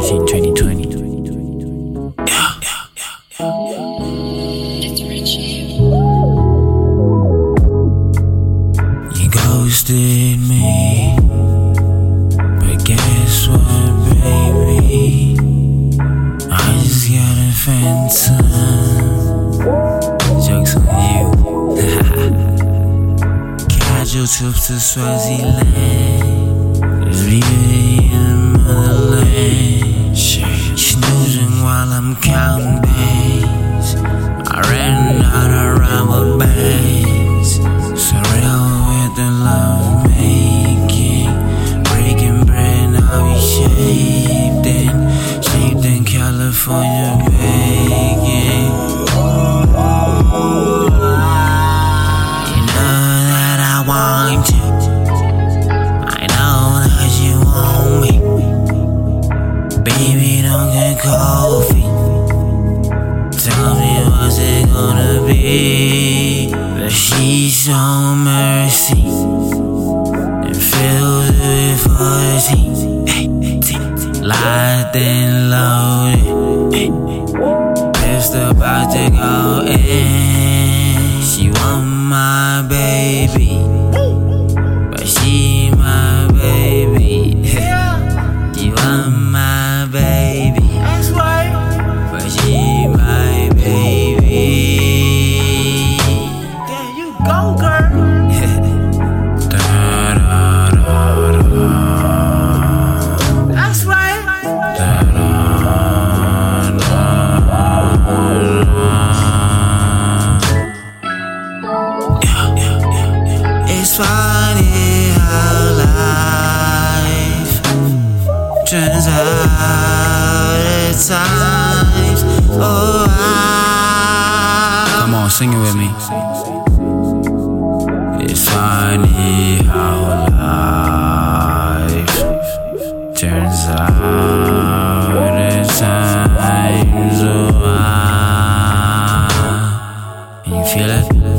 13, 2020. You ghosted me, but guess what, baby? I just got a phantom. Jokes on you. To Swaziland. Of bands. Surreal with the love making. Breaking bread, I'll be shaped in. Shaped in California baking. Gonna be. The on mercy and filled with fourteen. Locked and loaded. Eh, Pistol eh, eh. about to go in. Turns out at times. Oh, I come on, sing it with me. It's funny how life turns out at times. Oh, I, can you feel it?